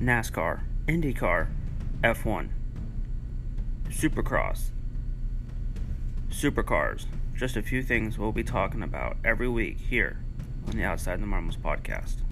NASCAR, IndyCar, F1, Supercross, Supercars. Just a few things we'll be talking about every week here on the Outside the Marbles podcast.